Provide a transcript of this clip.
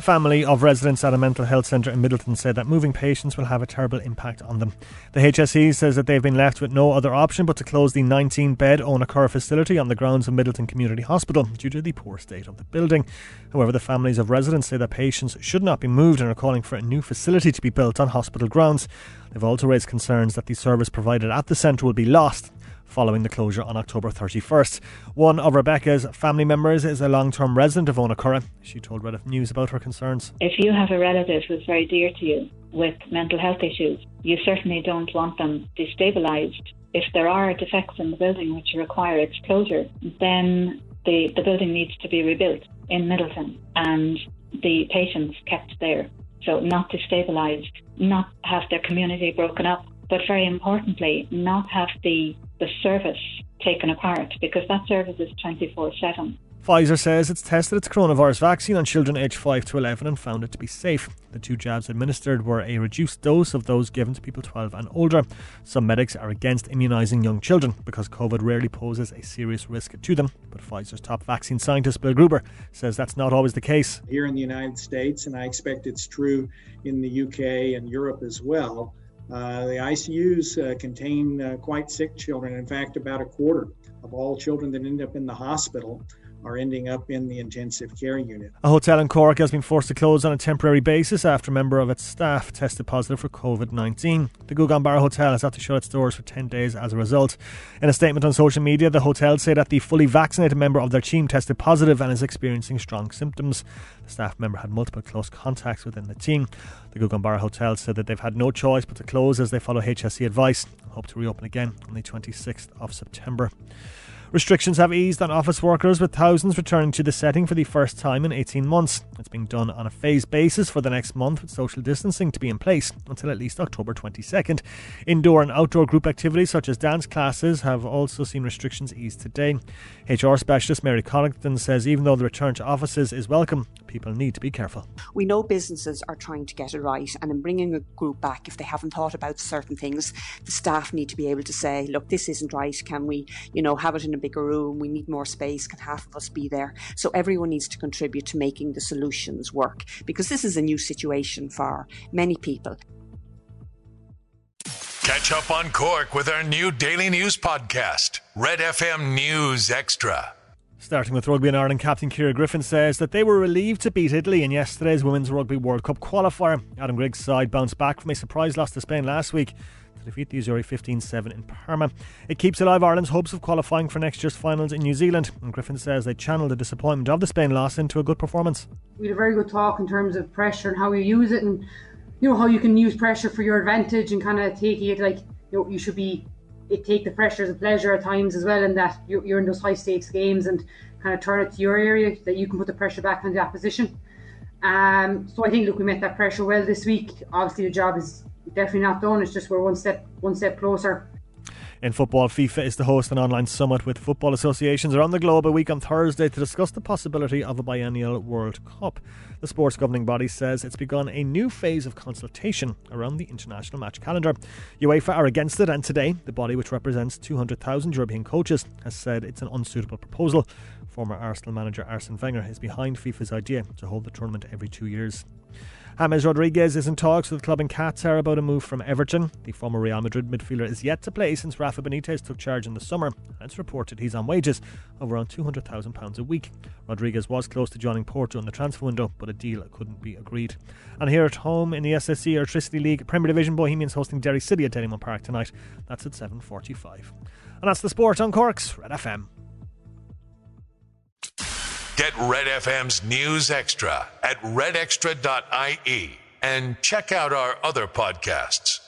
The family of residents at a mental health centre in Midleton said that moving patients will have a terrible impact on them. The HSE says that they've been left with no other option but to close the 19 bed Curra facility on the grounds of Midleton Community Hospital due to the poor state of the building. However, the families of residents say that patients should not be moved and are calling for a new facility to be built on hospital grounds. They've also raised concerns that the service provided at the centre will be lost following the closure on October 31st. One of Rebecca's family members is a long term resident of Owenacurra. She told Red News about her concerns. If you have a relative who's very dear to you with mental health issues, you certainly don't want them destabilised. If there are defects in the building which require its closure, then the, the building needs to be rebuilt in Midleton and the patients kept there. So, not destabilised, not have their community broken up, but very importantly, not have the, the service taken apart because that service is 24 7. Pfizer says it's tested its coronavirus vaccine on children aged 5 to 11 and found it to be safe. The two jabs administered were a reduced dose of those given to people 12 and older. Some medics are against immunising young children because COVID rarely poses a serious risk to them. But Pfizer's top vaccine scientist, Bill Gruber, says that's not always the case. Here in the United States, and I expect it's true in the UK and Europe as well, uh, the ICUs uh, contain uh, quite sick children. In fact, about a quarter of all children that end up in the hospital are ending up in the intensive care unit. A hotel in Cork has been forced to close on a temporary basis after a member of its staff tested positive for COVID 19. The Gougane Hotel has had to shut its doors for 10 days as a result. In a statement on social media, the hotel said that the fully vaccinated member of their team tested positive and is experiencing strong symptoms. The staff member had multiple close contacts within the team. The Gougane Hotel said that they've had no choice but to close as they follow HSE advice and hope to reopen again on the 26th of September. Restrictions have eased on office workers, with thousands returning to the setting for the first time in 18 months. It's being done on a phased basis for the next month, with social distancing to be in place until at least October 22nd. Indoor and outdoor group activities such as dance classes have also seen restrictions eased today. HR specialist Mary Connaughton says even though the return to offices is welcome, people need to be careful. We know businesses are trying to get it right, and in bringing a group back, if they haven't thought about certain things, the staff need to be able to say, look, this isn't right. Can we, you know, have it in a bigger room? We need more space. Can half of us be there? So everyone needs to contribute to making the solutions work because this is a new situation for many people. Catch up on Cork with our new daily news podcast, Red FM News Extra. Starting with Rugby in Ireland, Captain Ciara Griffin says that they were relieved to beat Italy in yesterday's Women's Rugby World Cup qualifier. Adam Griggs' side bounced back from a surprise loss to Spain last week to defeat the Azzurri 15 7 in Parma. It keeps alive Ireland's hopes of qualifying for next year's finals in New Zealand, and Griffin says they channeled the disappointment of the Spain loss into a good performance. We had a very good talk in terms of pressure and how you use it, and you know how you can use pressure for your advantage and kind of taking it like you know you should be it take the pressure as a pleasure at times as well, and that you're, you're in those high stakes games and kind of turn it to your area that you can put the pressure back on the opposition. Um, so I think look, we met that pressure well this week. Obviously, the job is definitely not done. It's just we're one step one step closer in football, FIFA is to host an online summit with football associations around the globe a week on Thursday to discuss the possibility of a biennial World Cup. The sports governing body says it's begun a new phase of consultation around the international match calendar. UEFA are against it, and today, the body, which represents 200,000 European coaches, has said it's an unsuitable proposal. Former Arsenal manager Arsene Wenger is behind FIFA's idea to hold the tournament every two years. James Rodriguez is in talks with the club in Qatar about a move from Everton. The former Real Madrid midfielder is yet to play since Rafa Benitez took charge in the summer, it's reported he's on wages of around £200,000 a week. Rodriguez was close to joining Porto in the transfer window, but a deal couldn't be agreed. And here at home in the SSE Airtricity League Premier Division, Bohemians hosting Derry City at Dalymount Park tonight. That's at 7.45. And that's the sport on Cork's Red FM. Get Red FM's News Extra at redextra.ie and check out our other podcasts.